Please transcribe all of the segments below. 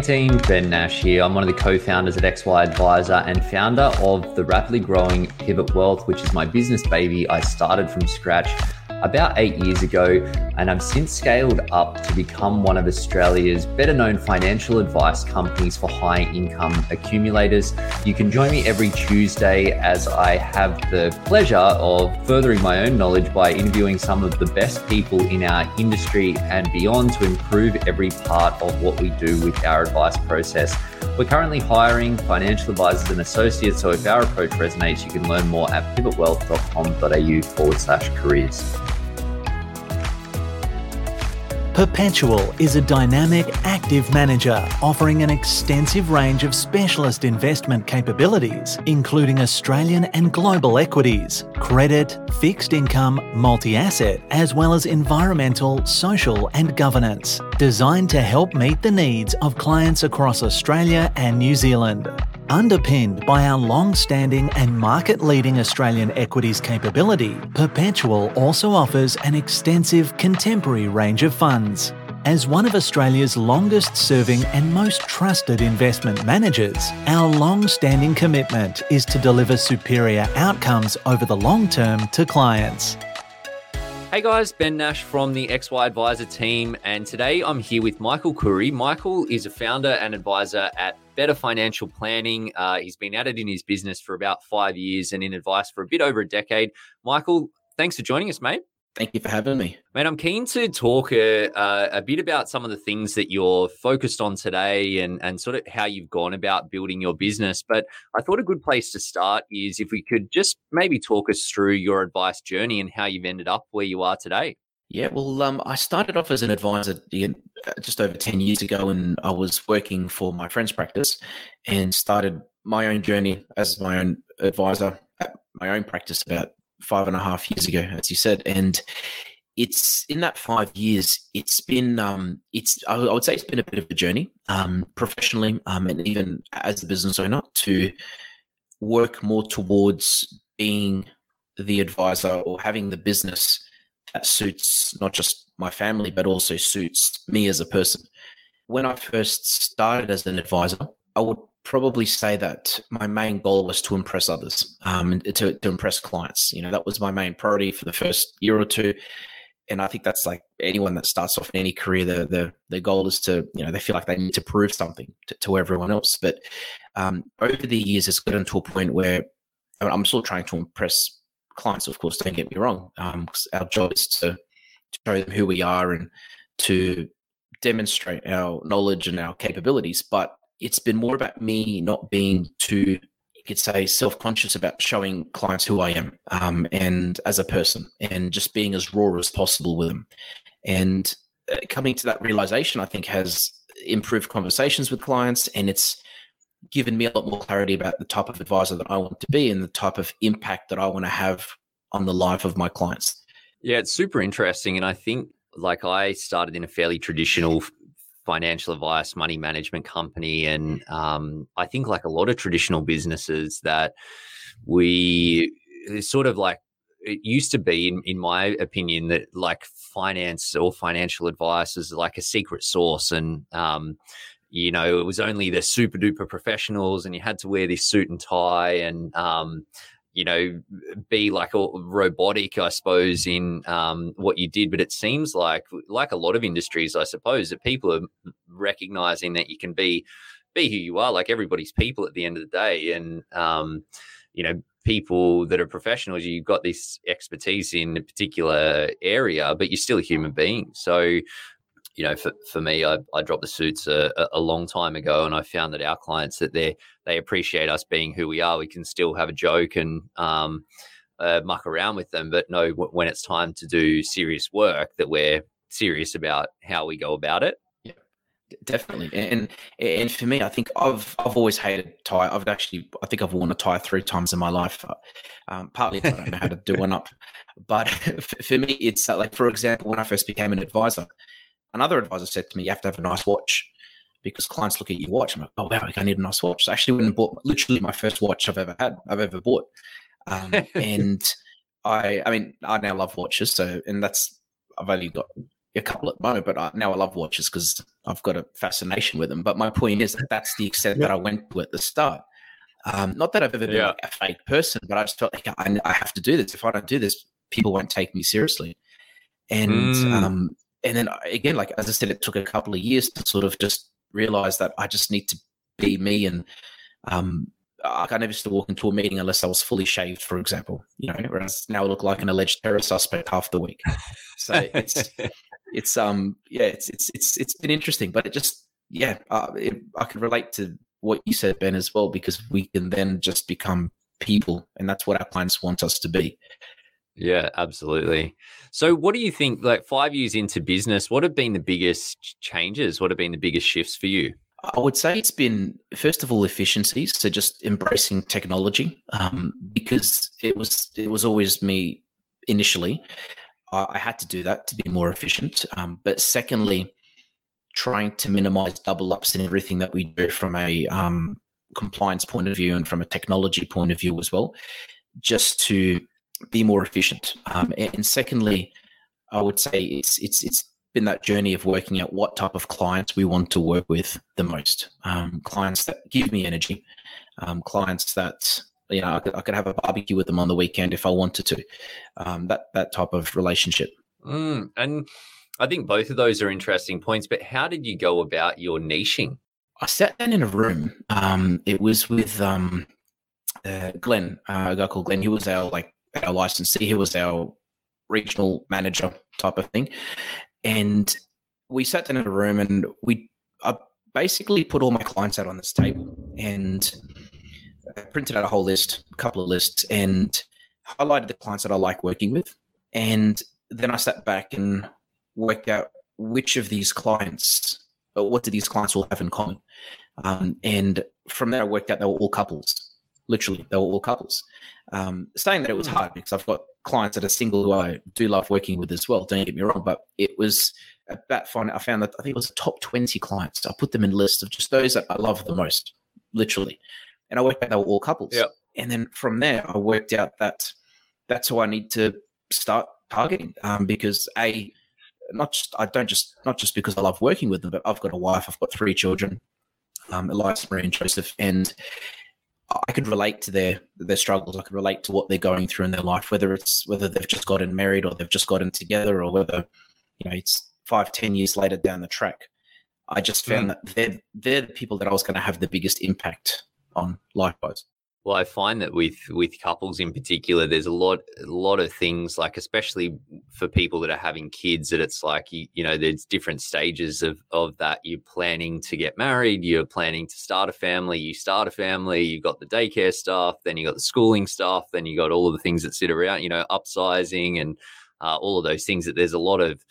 Team, Ben Nash here. I'm one of the co founders at XY Advisor and founder of the rapidly growing Pivot Wealth, which is my business baby. I started from scratch about eight years ago, and I've since scaled up to become one of Australia's better known financial advice companies for high income accumulators. You can join me every Tuesday as I have the pleasure of furthering my own knowledge by interviewing some of the best people in our industry and beyond to improve every part of what we do with our advice process. We're currently hiring financial advisors and associates, so if our approach resonates, you can learn more at pivotwealth.com.au forward slash careers. Perpetual is a dynamic, active manager offering an extensive range of specialist investment capabilities, including Australian and global equities, credit, fixed income, multi asset, as well as environmental, social, and governance, designed to help meet the needs of clients across Australia and New Zealand. Underpinned by our long standing and market leading Australian equities capability, Perpetual also offers an extensive contemporary range of funds. As one of Australia's longest serving and most trusted investment managers, our long standing commitment is to deliver superior outcomes over the long term to clients. Hey guys, Ben Nash from the XY Advisor team, and today I'm here with Michael Curry. Michael is a founder and advisor at Better Financial Planning. Uh, he's been at it in his business for about five years and in advice for a bit over a decade. Michael, thanks for joining us, mate. Thank you for having me. Man, I'm keen to talk a, uh, a bit about some of the things that you're focused on today and, and sort of how you've gone about building your business. But I thought a good place to start is if we could just maybe talk us through your advice journey and how you've ended up where you are today. Yeah, well, um, I started off as an advisor uh, just over 10 years ago, and I was working for my friend's practice and started my own journey as my own advisor at my own practice about five and a half years ago, as you said, and it's in that five years. It's been um, it's I would say it's been a bit of a journey, um, professionally, um, and even as a business owner to work more towards being the advisor or having the business that suits not just my family but also suits me as a person. When I first started as an advisor, I would probably say that my main goal was to impress others, um, to, to impress clients. You know, that was my main priority for the first year or two. And I think that's like anyone that starts off in any career, the the the goal is to, you know, they feel like they need to prove something to, to everyone else. But um, over the years, it's gotten to a point where I'm still trying to impress clients. Of course, don't get me wrong. Um, our job is to, to show them who we are and to demonstrate our knowledge and our capabilities. But it's been more about me not being too you could say self-conscious about showing clients who I am um, and as a person and just being as raw as possible with them. And uh, coming to that realization, I think has improved conversations with clients and it's given me a lot more clarity about the type of advisor that I want to be and the type of impact that I want to have on the life of my clients. Yeah, it's super interesting. And I think like I started in a fairly traditional financial advice, money management company. And um, I think, like a lot of traditional businesses, that we sort of like it used to be, in, in my opinion, that like finance or financial advice is like a secret sauce. And, um, you know, it was only the super duper professionals and you had to wear this suit and tie. And, um, you know, be like a robotic, I suppose, in um, what you did. But it seems like, like a lot of industries, I suppose, that people are recognizing that you can be be who you are. Like everybody's people at the end of the day, and um, you know, people that are professionals, you've got this expertise in a particular area, but you're still a human being. So you know, for, for me, I, I dropped the suits a, a long time ago, and I found that our clients that they they appreciate us being who we are. We can still have a joke and um, uh, muck around with them, but know when it's time to do serious work that we're serious about how we go about it. Yeah, Definitely, and and for me, I think I've I've always hated tie. I've actually I think I've worn a tie three times in my life. Um, partly I don't know how to do one up, but for me, it's uh, like for example, when I first became an advisor, another advisor said to me, "You have to have a nice watch." Because clients look at your watch, I'm like, oh wow, I need a nice watch. So I actually went and bought literally my first watch I've ever had, I've ever bought, um, and I, I mean, I now love watches. So, and that's I've only got a couple at the moment, but I, now I love watches because I've got a fascination with them. But my point is that that's the extent that I went to at the start. Um, not that I've ever been yeah. like a fake person, but I just felt like I, I, have to do this. If I don't do this, people won't take me seriously. And mm. um, and then again, like as I said, it took a couple of years to sort of just realize that I just need to be me and um, I can never used to walk into a meeting unless I was fully shaved, for example. You know, whereas now I look like an alleged terror suspect half the week. So it's it's um yeah it's it's it's it's been interesting, but it just yeah uh, it, I can relate to what you said, Ben, as well, because we can then just become people, and that's what our clients want us to be. Yeah, absolutely. So, what do you think? Like five years into business, what have been the biggest changes? What have been the biggest shifts for you? I would say it's been first of all efficiencies, so just embracing technology, um, because it was it was always me initially. I, had to do that to be more efficient, um, but secondly, trying to minimize double ups in everything that we do from a um, compliance point of view and from a technology point of view as well, just to be more efficient. Um, and secondly, I would say it's it's it's been that journey of working out what type of clients we want to work with the most. Um, clients that give me energy, um, clients that you know I could, I could, have a barbecue with them on the weekend if I wanted to. Um, that that type of relationship. Mm, and I think both of those are interesting points. But how did you go about your niching? I sat down in a room. Um, it was with um, uh, Glenn, uh, a guy called Glenn. He was our like our licensee. He was our regional manager type of thing. And we sat down in a room and we I basically put all my clients out on this table and printed out a whole list, a couple of lists, and highlighted the clients that I like working with. And then I sat back and worked out which of these clients, what do these clients all have in common. Um, and from there, I worked out they were all couples. Literally, they were all couples. Um, saying that it was hmm. hard because I've got clients that are single who I do love working with as well. Don't get me wrong, but it was about fun. I found that I think it was the top 20 clients. I put them in lists of just those that I love the most, literally. And I worked out they were all couples. Yep. And then from there, I worked out that that's who I need to start targeting um, because a not just I don't just not just because I love working with them, but I've got a wife, I've got three children, um, Elias, Marie, and Joseph, and I could relate to their their struggles. I could relate to what they're going through in their life, whether it's whether they've just gotten married or they've just gotten together, or whether you know it's five, ten years later down the track. I just found mm. that they're they're the people that I was going to have the biggest impact on likewise. Well, I find that with with couples in particular, there's a lot a lot of things like, especially for people that are having kids, that it's like you, you know, there's different stages of of that. You're planning to get married, you're planning to start a family, you start a family, you've got the daycare stuff, then you got the schooling stuff, then you got all of the things that sit around, you know, upsizing and uh, all of those things. That there's a lot of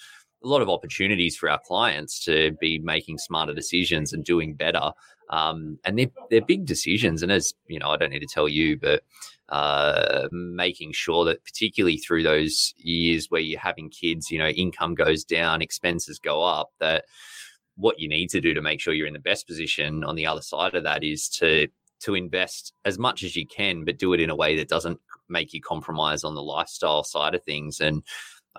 a lot of opportunities for our clients to be making smarter decisions and doing better um, and they're, they're big decisions. And as you know, I don't need to tell you, but uh, making sure that particularly through those years where you're having kids, you know, income goes down, expenses go up, that what you need to do to make sure you're in the best position on the other side of that is to to invest as much as you can, but do it in a way that doesn't make you compromise on the lifestyle side of things. And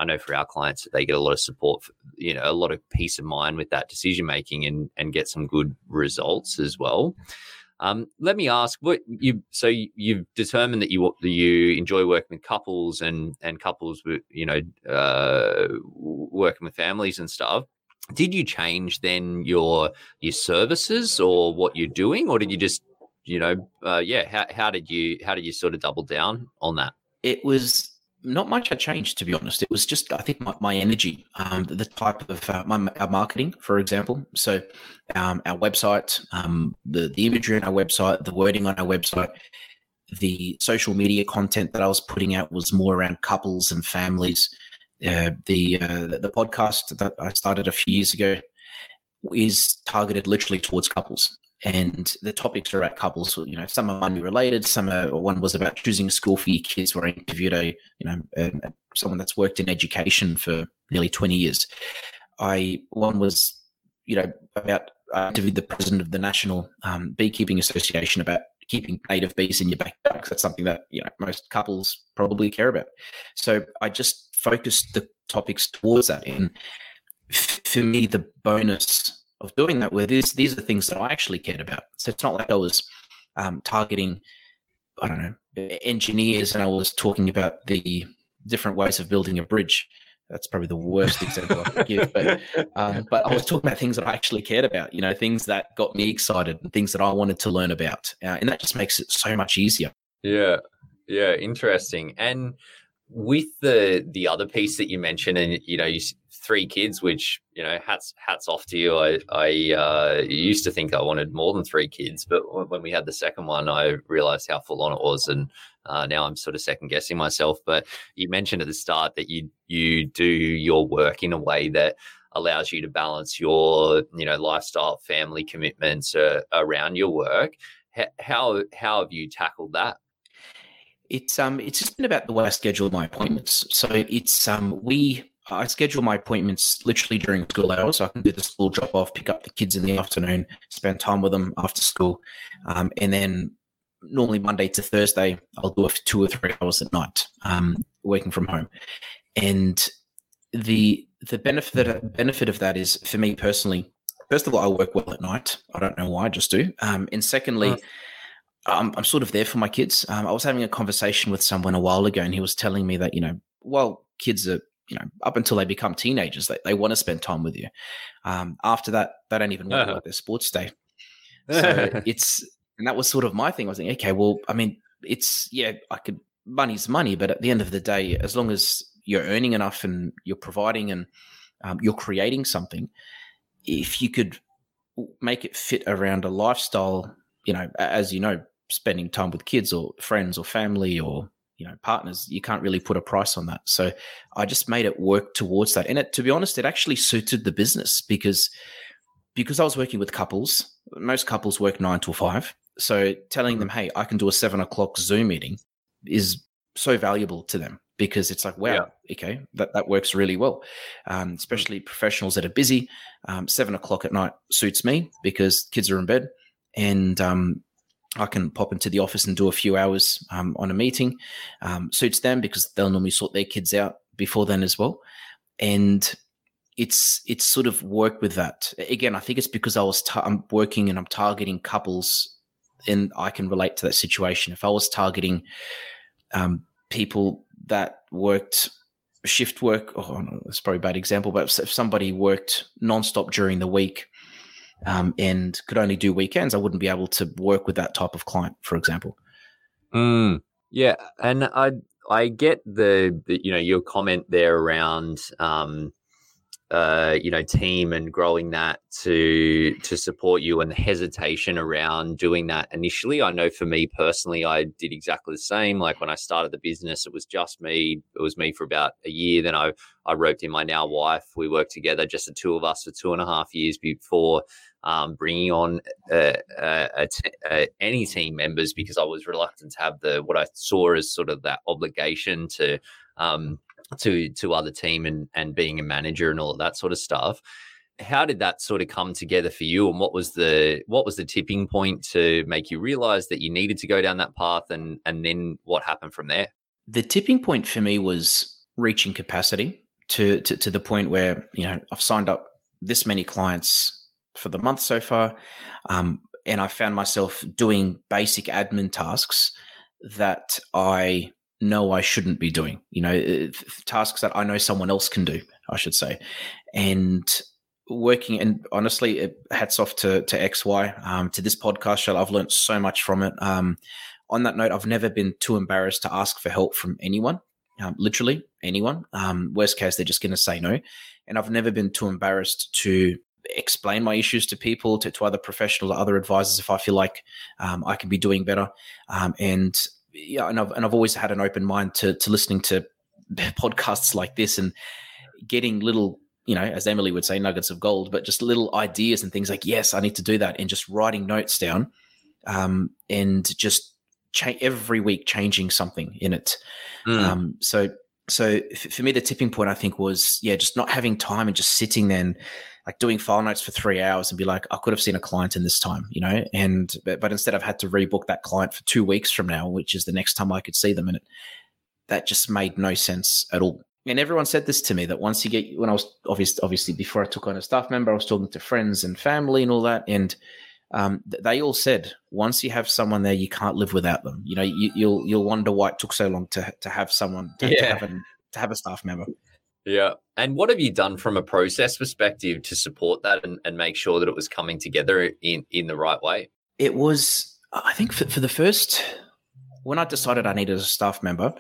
I know for our clients, that they get a lot of support, for, you know, a lot of peace of mind with that decision making and and get some good results as well. Um, let me ask what you so you've determined that you you enjoy working with couples and and couples with you know uh, working with families and stuff. Did you change then your your services or what you're doing, or did you just you know uh, yeah how how did you how did you sort of double down on that? It was not much had changed, to be honest. It was just, I think, my, my energy, um, the type of uh, my, our marketing, for example. So, um, our website, um, the the imagery on our website, the wording on our website, the social media content that I was putting out was more around couples and families. Uh, the uh, the podcast that I started a few years ago is targeted literally towards couples and the topics are about couples. You know, some are money related. Some are. One was about choosing a school for your kids. Where I interviewed a you know a, someone that's worked in education for nearly twenty years. I one was you know about I interviewed the president of the National um, Beekeeping Association about keeping native bees in your backyard that's something that you know most couples probably care about. So I just focused the topics towards that. And for me, the bonus of doing that with these these are things that I actually cared about. So it's not like I was um, targeting, I don't know, engineers and I was talking about the different ways of building a bridge. That's probably the worst example I could give, but um, but I was talking about things that I actually cared about. You know, things that got me excited, and things that I wanted to learn about, uh, and that just makes it so much easier. Yeah, yeah, interesting. And with the the other piece that you mentioned, and you know, you three kids, which you know, hats hats off to you. I I uh, used to think I wanted more than three kids, but when we had the second one, I realized how full on it was, and uh, now I'm sort of second guessing myself. But you mentioned at the start that you you do your work in a way that allows you to balance your you know lifestyle, family commitments uh, around your work. how how have you tackled that? It's um it's just been about the way I schedule my appointments. So it's um we I schedule my appointments literally during school hours. So I can do the school drop off, pick up the kids in the afternoon, spend time with them after school, um, and then normally Monday to Thursday I'll do it for two or three hours at night, um, working from home. And the the benefit benefit of that is for me personally. First of all, I work well at night. I don't know why, I just do. Um, and secondly. I'm, I'm sort of there for my kids. Um, I was having a conversation with someone a while ago, and he was telling me that you know, while kids are you know up until they become teenagers, they, they want to spend time with you. Um, after that, they don't even want uh-huh. to their sports day. So it's and that was sort of my thing. I was thinking, okay, well, I mean, it's yeah, I could money's money, but at the end of the day, as long as you're earning enough and you're providing and um, you're creating something, if you could make it fit around a lifestyle, you know, as you know, spending time with kids or friends or family or you know partners you can't really put a price on that. So i just made it work towards that. And it, to be honest it actually suited the business because because i was working with couples. Most couples work nine to five. So telling them hey i can do a seven o'clock zoom meeting is so valuable to them because it's like wow yeah. okay that, that works really well. Um, especially professionals that are busy um, seven o'clock at night suits me because kids are in bed. And um, I can pop into the office and do a few hours um, on a meeting. Um, suits them because they'll normally sort their kids out before then as well. And it's it's sort of work with that. Again, I think it's because I was i I'm working and I'm targeting couples, and I can relate to that situation. If I was targeting um, people that worked shift work, oh, that's probably a bad example, but if somebody worked nonstop during the week um, and could only do weekends, I wouldn't be able to work with that type of client, for example. Mm, yeah, and I I get the, the, you know your comment there around um, uh, you know team and growing that to to support you and the hesitation around doing that initially. I know for me personally, I did exactly the same. Like when I started the business, it was just me. It was me for about a year. Then I I roped in my now wife. We worked together, just the two of us, for two and a half years before um, bringing on uh, any team members because I was reluctant to have the what I saw as sort of that obligation to um, to to other team and and being a manager and all of that sort of stuff. How did that sort of come together for you, and what was the what was the tipping point to make you realize that you needed to go down that path, and and then what happened from there? The tipping point for me was reaching capacity to to, to the point where you know I've signed up this many clients for the month so far. Um, and I found myself doing basic admin tasks that I know I shouldn't be doing, you know, uh, tasks that I know someone else can do, I should say. And working and honestly, hats off to, to XY, um, to this podcast show. I've learned so much from it. Um, on that note, I've never been too embarrassed to ask for help from anyone, um, literally anyone. Um, worst case, they're just going to say no. And I've never been too embarrassed to explain my issues to people, to, to other professionals, other advisors, if I feel like um, I can be doing better. Um, and yeah, and I've and I've always had an open mind to to listening to podcasts like this and getting little you know, as Emily would say, nuggets of gold, but just little ideas and things like, yes, I need to do that, and just writing notes down, um, and just cha- every week changing something in it. Mm. Um, so, so for me, the tipping point I think was yeah, just not having time and just sitting then and like doing file notes for three hours and be like, I could have seen a client in this time, you know, and but, but instead I've had to rebook that client for two weeks from now, which is the next time I could see them, and it that just made no sense at all. And everyone said this to me that once you get when I was obviously obviously before I took on a staff member, I was talking to friends and family and all that, and um, they all said once you have someone there, you can't live without them. You know, you, will you'll, you'll wonder why it took so long to to have someone to, yeah. to, have, an, to have a staff member. Yeah. And what have you done from a process perspective to support that and, and make sure that it was coming together in, in the right way? It was, I think, for, for the first, when I decided I needed a staff member,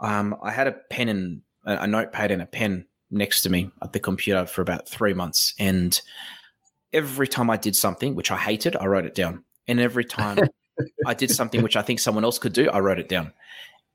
um, I had a pen and a, a notepad and a pen next to me at the computer for about three months. And every time I did something which I hated, I wrote it down. And every time I did something which I think someone else could do, I wrote it down.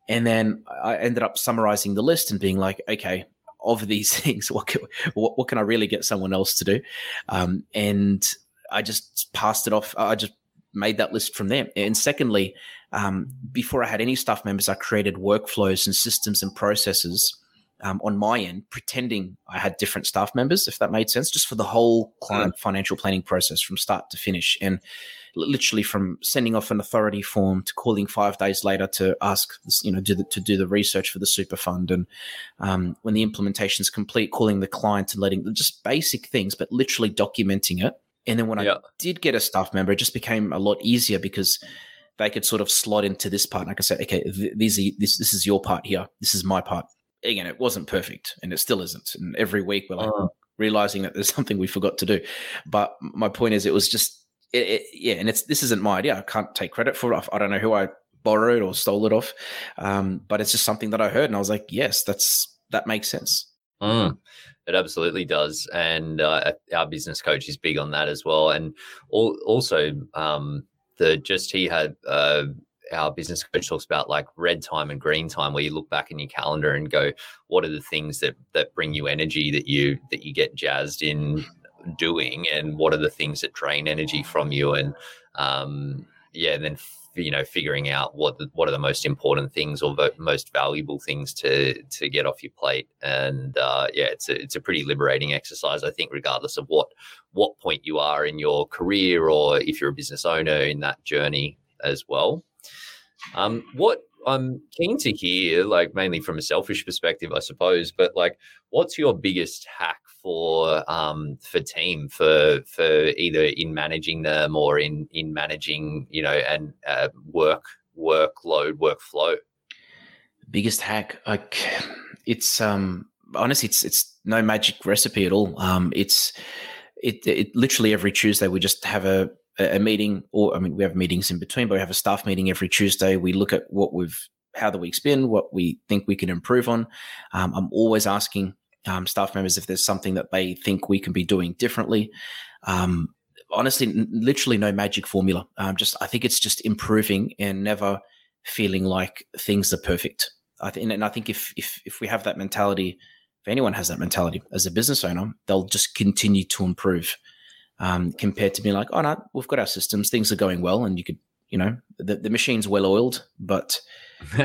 And then I ended up summarizing the list and being like, okay, of these things, what can, what, what can I really get someone else to do? Um, and I just passed it off. I just made that list from there. And secondly, um, before I had any staff members, I created workflows and systems and processes um, on my end, pretending I had different staff members, if that made sense, just for the whole client mm. financial planning process from start to finish. And literally from sending off an authority form to calling five days later to ask, you know, do the, to do the research for the super fund. And um, when the implementation is complete, calling the client and letting just basic things, but literally documenting it. And then when yeah. I did get a staff member, it just became a lot easier because they could sort of slot into this part. And I could say, okay, th- these are, this, this is your part here. This is my part again, it wasn't perfect and it still isn't. And every week we're like uh, realizing that there's something we forgot to do. But my point is, it was just, it, it, yeah, and it's this isn't my idea. I can't take credit for it. I don't know who I borrowed or stole it off, um, but it's just something that I heard, and I was like, yes, that's that makes sense. Mm, it absolutely does, and uh, our business coach is big on that as well. And also, um, the just he had uh, our business coach talks about like red time and green time where you look back in your calendar and go what are the things that that bring you energy that you that you get jazzed in doing? And what are the things that drain energy from you? And um yeah then you know figuring out what the, what are the most important things or the most valuable things to to get off your plate. And uh, yeah it's a, it's a pretty liberating exercise i think regardless of what what point you are in your career or if you're a business owner in that journey as well um, what I'm keen to hear, like mainly from a selfish perspective, I suppose, but like, what's your biggest hack for um, for team for for either in managing them or in in managing, you know, and uh, work workload workflow? Biggest hack, like it's um honestly, it's it's no magic recipe at all. Um, it's it, it literally every Tuesday we just have a a meeting, or I mean, we have meetings in between, but we have a staff meeting every Tuesday. We look at what we've, how the week's been, what we think we can improve on. Um, I'm always asking um, staff members if there's something that they think we can be doing differently. Um, honestly, n- literally no magic formula. Um, just I think it's just improving and never feeling like things are perfect. I and I think if if if we have that mentality, if anyone has that mentality as a business owner, they'll just continue to improve um, compared to being like, oh no, we've got our systems, things are going well, and you could, you know, the, the machine's well oiled, but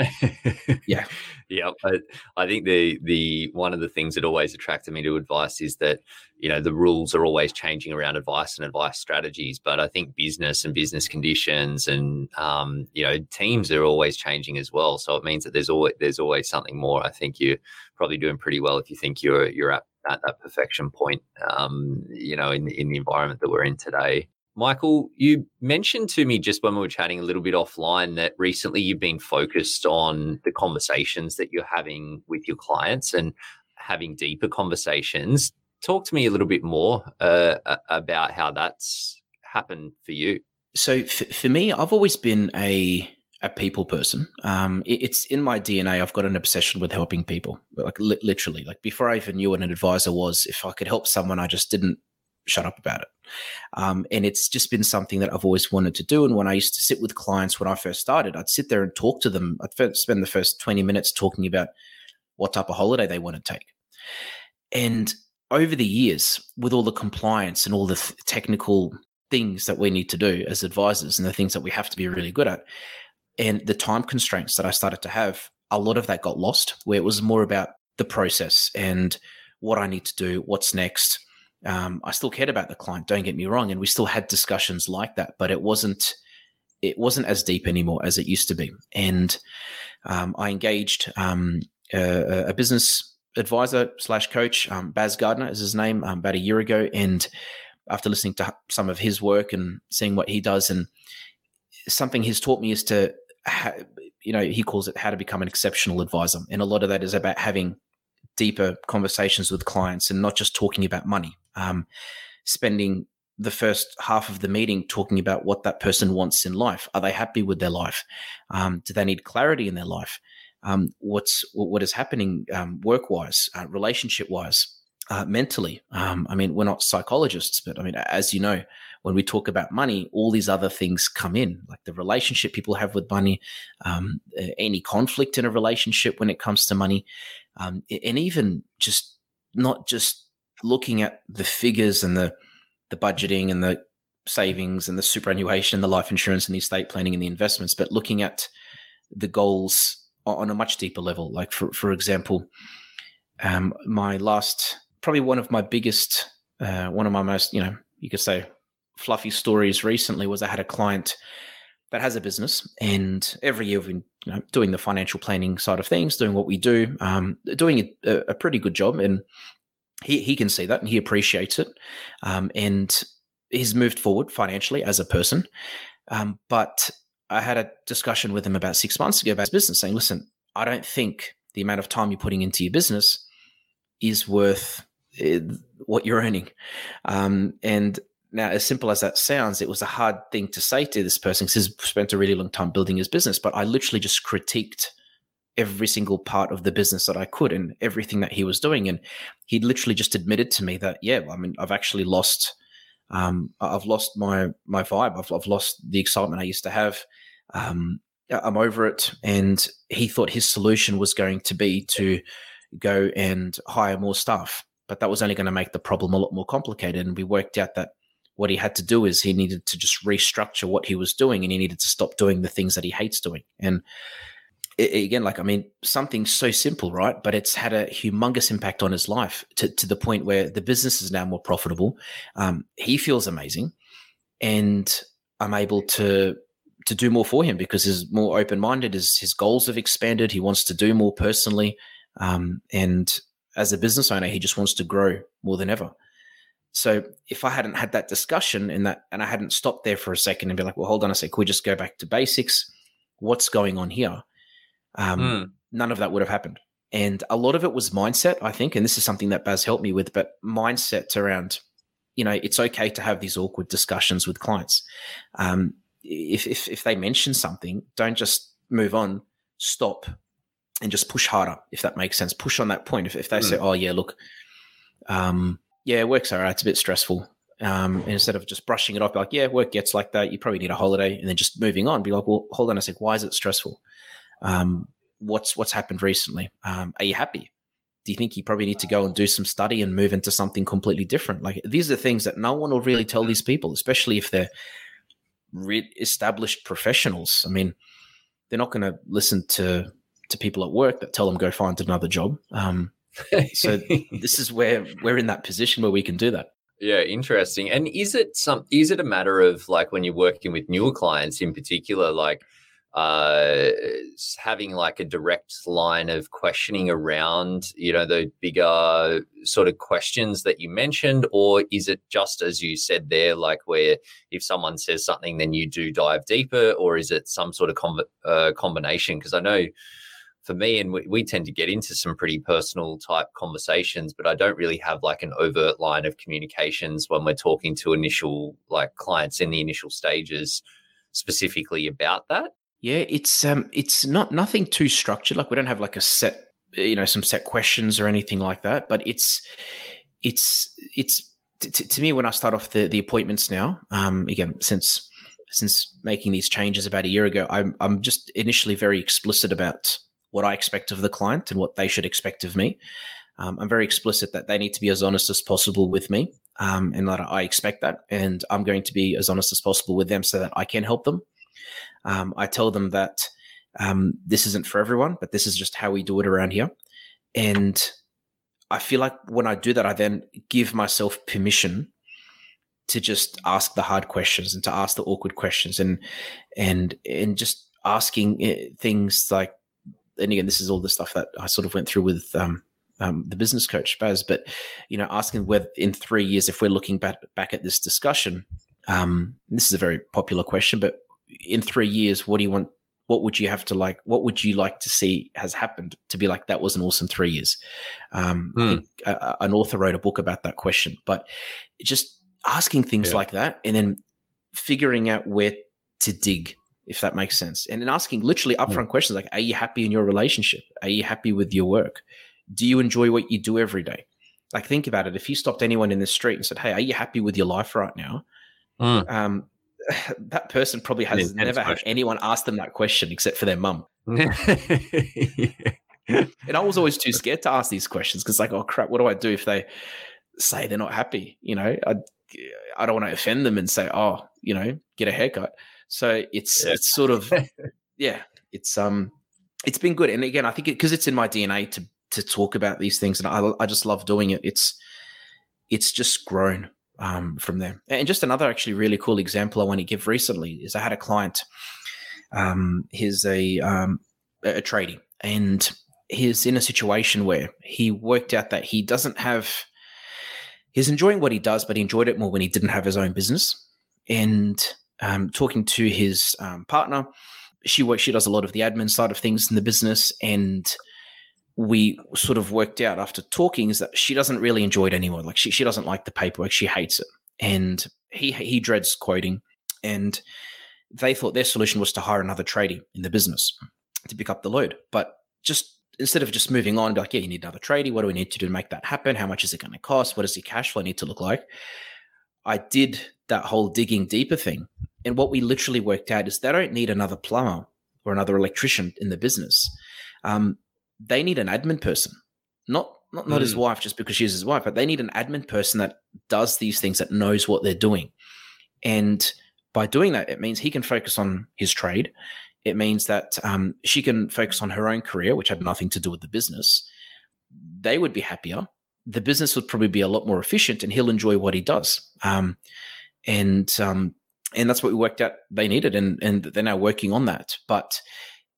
yeah, yeah. I, I think the the one of the things that always attracted me to advice is that you know the rules are always changing around advice and advice strategies, but I think business and business conditions and um, you know teams are always changing as well. So it means that there's always there's always something more. I think you're probably doing pretty well if you think you're you're at at that perfection point, um, you know, in, in the environment that we're in today. Michael, you mentioned to me just when we were chatting a little bit offline that recently you've been focused on the conversations that you're having with your clients and having deeper conversations. Talk to me a little bit more uh, about how that's happened for you. So, for me, I've always been a a people person. Um, it, it's in my DNA. I've got an obsession with helping people, like li- literally. Like before I even knew what an advisor was, if I could help someone, I just didn't shut up about it. Um, and it's just been something that I've always wanted to do. And when I used to sit with clients when I first started, I'd sit there and talk to them. I'd spend the first 20 minutes talking about what type of holiday they want to take. And over the years, with all the compliance and all the th- technical things that we need to do as advisors and the things that we have to be really good at, and the time constraints that I started to have, a lot of that got lost, where it was more about the process and what I need to do, what's next. Um, I still cared about the client, don't get me wrong, and we still had discussions like that, but it wasn't it wasn't as deep anymore as it used to be. And um, I engaged um, a, a, business advisor slash coach, um, Baz Gardner is his name, um, about a year ago. And after listening to some of his work and seeing what he does, and something he's taught me is to, you know, he calls it how to become an exceptional advisor. And a lot of that is about having deeper conversations with clients and not just talking about money. Um, spending the first half of the meeting talking about what that person wants in life. Are they happy with their life? Um, do they need clarity in their life? Um, what's what is happening um, work wise, uh, relationship wise, uh, mentally? Um, I mean, we're not psychologists, but I mean, as you know, when we talk about money, all these other things come in, like the relationship people have with money, um, any conflict in a relationship when it comes to money, um, and even just not just looking at the figures and the the budgeting and the savings and the superannuation and the life insurance and the estate planning and the investments, but looking at the goals on a much deeper level. Like for for example, um, my last probably one of my biggest, uh, one of my most you know you could say fluffy stories recently was I had a client that has a business, and every year we've been you know, doing the financial planning side of things, doing what we do, um, doing a, a, pretty good job, and he he can see that and he appreciates it, um, and he's moved forward financially as a person. Um, but I had a discussion with him about six months ago about his business, saying, "Listen, I don't think the amount of time you're putting into your business is worth uh, what you're earning." Um, and now, as simple as that sounds, it was a hard thing to say to this person because he's spent a really long time building his business. But I literally just critiqued every single part of the business that I could and everything that he was doing. And he literally just admitted to me that, yeah, I mean, I've actually lost, um, I've lost my my vibe. I've, I've lost the excitement I used to have. Um, I'm over it. And he thought his solution was going to be to go and hire more staff, but that was only going to make the problem a lot more complicated. And we worked out that what he had to do is he needed to just restructure what he was doing and he needed to stop doing the things that he hates doing. And again, like, I mean, something so simple, right? But it's had a humongous impact on his life to, to the point where the business is now more profitable. Um, he feels amazing. And I'm able to to do more for him because he's more open minded. His his goals have expanded. He wants to do more personally, um, and as a business owner, he just wants to grow more than ever. So if I hadn't had that discussion and that, and I hadn't stopped there for a second and be like, well, hold on a sec, could we just go back to basics? What's going on here? Um, mm. None of that would have happened. And a lot of it was mindset, I think. And this is something that Baz helped me with, but mindsets around, you know, it's okay to have these awkward discussions with clients. Um, if, if, if they mention something, don't just move on, stop and just push harder, if that makes sense. Push on that point. If, if they mm. say, oh, yeah, look, um, yeah, work's all right. It's a bit stressful. Um, instead of just brushing it off, like, yeah, work gets like that. You probably need a holiday, and then just moving on. Be like, well, hold on a sec. Why is it stressful? Um, what's what's happened recently? Um, are you happy? Do you think you probably need to go and do some study and move into something completely different? Like these are things that no one will really tell these people, especially if they're re- established professionals. I mean, they're not going to listen to to people at work that tell them go find another job. Um, so this is where we're in that position where we can do that. Yeah, interesting. And is it some is it a matter of like when you're working with newer clients in particular, like uh having like a direct line of questioning around, you know, the bigger sort of questions that you mentioned, or is it just as you said there, like where if someone says something, then you do dive deeper, or is it some sort of com- uh, combination? Because I know for me, and we, we tend to get into some pretty personal type conversations, but I don't really have like an overt line of communications when we're talking to initial like clients in the initial stages specifically about that. Yeah, it's um it's not nothing too structured. Like we don't have like a set you know some set questions or anything like that, but it's it's it's t- to me when I start off the the appointments now, um again since since making these changes about a year ago, I'm I'm just initially very explicit about what I expect of the client and what they should expect of me. Um, I'm very explicit that they need to be as honest as possible with me, um, and that I expect that, and I'm going to be as honest as possible with them so that I can help them. Um, I tell them that um, this isn't for everyone, but this is just how we do it around here, and I feel like when I do that, I then give myself permission to just ask the hard questions and to ask the awkward questions and and and just asking eh, things like and again this is all the stuff that I sort of went through with um, um, the business coach Baz but you know asking whether in three years if we're looking back back at this discussion um, this is a very popular question but in three years what do you want what would you have to like what would you like to see has happened to be like that was an awesome three years um, mm. an author wrote a book about that question but just asking things yeah. like that and then figuring out where to dig if that makes sense. And then asking literally upfront questions like are you happy in your relationship? Are you happy with your work? Do you enjoy what you do every day? Like think about it. If you stopped anyone in the street and said hey are you happy with your life right now? Mm. um, that person probably has never had anyone ask them that question except for their mum. And i was always too scared to ask these questions because like oh crap what do i do if they say they're not happy? You know i I don't want to offend them and say, oh, you know, get a haircut. So it's yeah. it's sort of yeah, it's um it's been good. And again, I think because it, it's in my DNA to to talk about these things, and I I just love doing it. It's it's just grown um, from there. And just another actually really cool example I want to give recently is I had a client. Um, he's a um, a tradie, and he's in a situation where he worked out that he doesn't have he's enjoying what he does, but he enjoyed it more when he didn't have his own business. And um, talking to his um, partner, she works, she does a lot of the admin side of things in the business, and we sort of worked out after talking is that she doesn't really enjoy it anymore. Like she she doesn't like the paperwork, she hates it, and he he dreads quoting. And they thought their solution was to hire another tradie in the business to pick up the load, but just instead of just moving on, like, yeah, you need another tradie. What do we need to do to make that happen? How much is it going to cost? What does your cash flow need to look like? I did that whole digging deeper thing. And what we literally worked out is they don't need another plumber or another electrician in the business. Um, they need an admin person, not not, not mm. his wife just because she's his wife, but they need an admin person that does these things, that knows what they're doing. And by doing that, it means he can focus on his trade it means that um, she can focus on her own career, which had nothing to do with the business. They would be happier. The business would probably be a lot more efficient, and he'll enjoy what he does. Um, and um, and that's what we worked out they needed, and and they're now working on that. But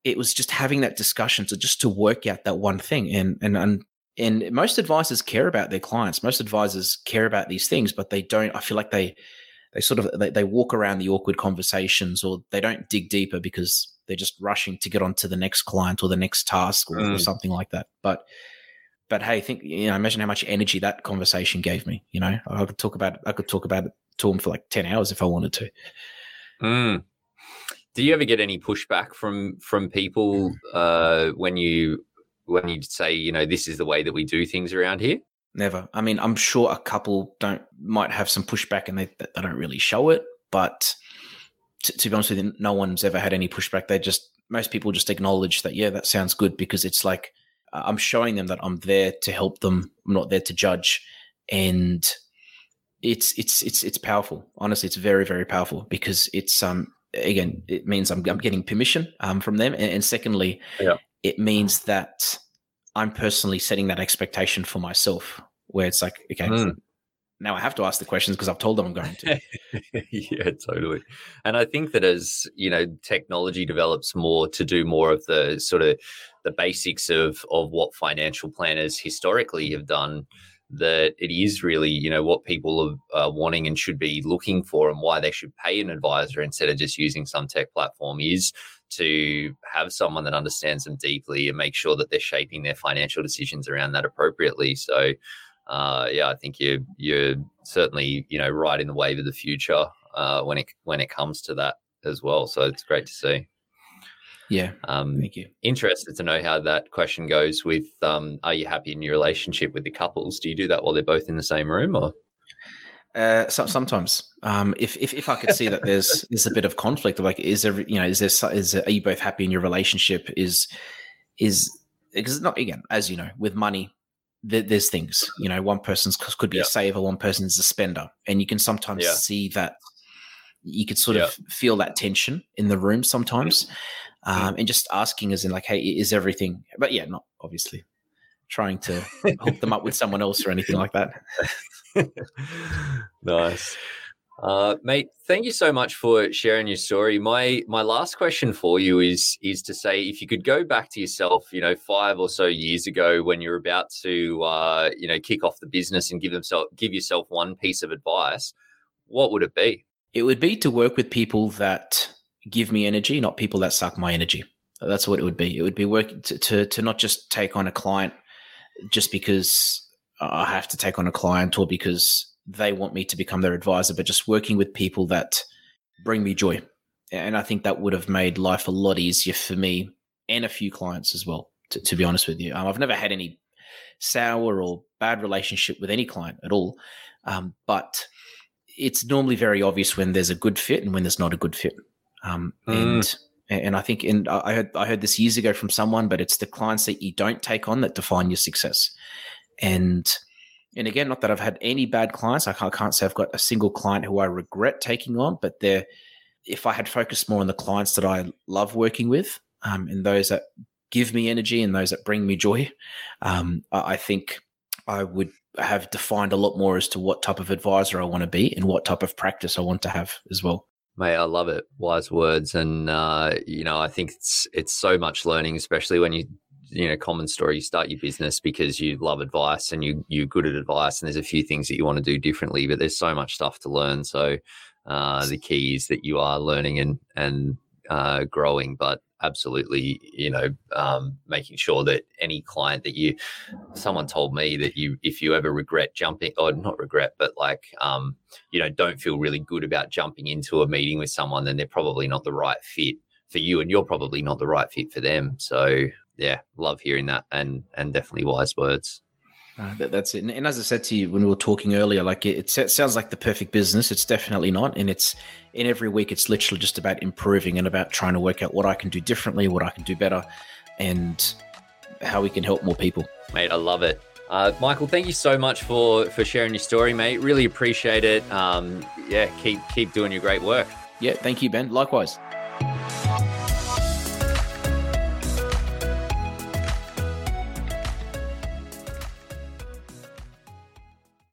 it was just having that discussion to just to work out that one thing, and and and and most advisors care about their clients. Most advisors care about these things, but they don't. I feel like they they sort of they, they walk around the awkward conversations, or they don't dig deeper because they're just rushing to get on to the next client or the next task or, mm. or something like that. But but hey, think you know, imagine how much energy that conversation gave me. You know, I could talk about I could talk about it to them for like ten hours if I wanted to. Mm. Do you ever get any pushback from from people uh, when you when you say you know this is the way that we do things around here? Never. I mean, I'm sure a couple don't might have some pushback and they they don't really show it, but to, to be honest with you, no one's ever had any pushback. They just most people just acknowledge that yeah, that sounds good because it's like uh, I'm showing them that I'm there to help them. I'm not there to judge, and it's it's it's it's powerful. Honestly, it's very very powerful because it's um again it means I'm, I'm getting permission um from them, and, and secondly, yeah. it means that I'm personally setting that expectation for myself, where it's like okay, mm now I have to ask the questions because I've told them I'm going to. yeah, totally. And I think that as you know, technology develops more to do more of the sort of the basics of of what financial planners historically have done, that it is really you know what people are uh, wanting and should be looking for, and why they should pay an advisor instead of just using some tech platform is to have someone that understands them deeply and make sure that they're shaping their financial decisions around that appropriately. So uh, yeah, I think you're you're certainly you know right in the wave of the future uh, when it when it comes to that as well. So it's great to see. Yeah. Um, thank you. Interested to know how that question goes with um, Are you happy in your relationship with the couples? Do you do that while they're both in the same room or? Uh, so, sometimes, um, if, if if I could see that there's there's a bit of conflict, like is there you know is there is there, are you both happy in your relationship? Is is because not again as you know with money th- there's things, you know, one person's could be yeah. a saver, one person's a spender. And you can sometimes yeah. see that you could sort yeah. of feel that tension in the room sometimes. Um, and just asking is in like, hey, is everything, but yeah, not obviously trying to hook them up with someone else or anything like that. nice. Uh, mate, thank you so much for sharing your story. My my last question for you is is to say if you could go back to yourself, you know, five or so years ago when you're about to uh, you know kick off the business and give themself give yourself one piece of advice, what would it be? It would be to work with people that give me energy, not people that suck my energy. That's what it would be. It would be work to, to, to not just take on a client just because I have to take on a client or because they want me to become their advisor, but just working with people that bring me joy. And I think that would have made life a lot easier for me and a few clients as well, to, to be honest with you. Um, I've never had any sour or bad relationship with any client at all. Um, but it's normally very obvious when there's a good fit and when there's not a good fit. Um, mm. And and I think, and I heard I heard this years ago from someone, but it's the clients that you don't take on that define your success. And and again, not that I've had any bad clients. I can't, I can't say I've got a single client who I regret taking on, but they're, if I had focused more on the clients that I love working with um, and those that give me energy and those that bring me joy, um, I, I think I would have defined a lot more as to what type of advisor I want to be and what type of practice I want to have as well. Mate, I love it. Wise words, and uh, you know, I think it's it's so much learning, especially when you you know common story you start your business because you love advice and you you're good at advice and there's a few things that you want to do differently but there's so much stuff to learn. So uh, the key is that you are learning and and uh, growing. But absolutely you know um, making sure that any client that you someone told me that you if you ever regret jumping or not regret but like um, you know don't feel really good about jumping into a meeting with someone then they're probably not the right fit for you and you're probably not the right fit for them so yeah, love hearing that and and definitely wise words. Uh, that, that's it. And, and, as I said to you when we were talking earlier, like it, it, sounds like the perfect business. It's definitely not. And it's in every week, it's literally just about improving and about trying to work out what I can do differently, what I can do better, and how we can help more people. Mate, I love it. Uh, Michael, thank you so much for for sharing your story, mate. Really appreciate it. Um, yeah, keep keep doing your great work. Yeah, thank you, Ben. Likewise.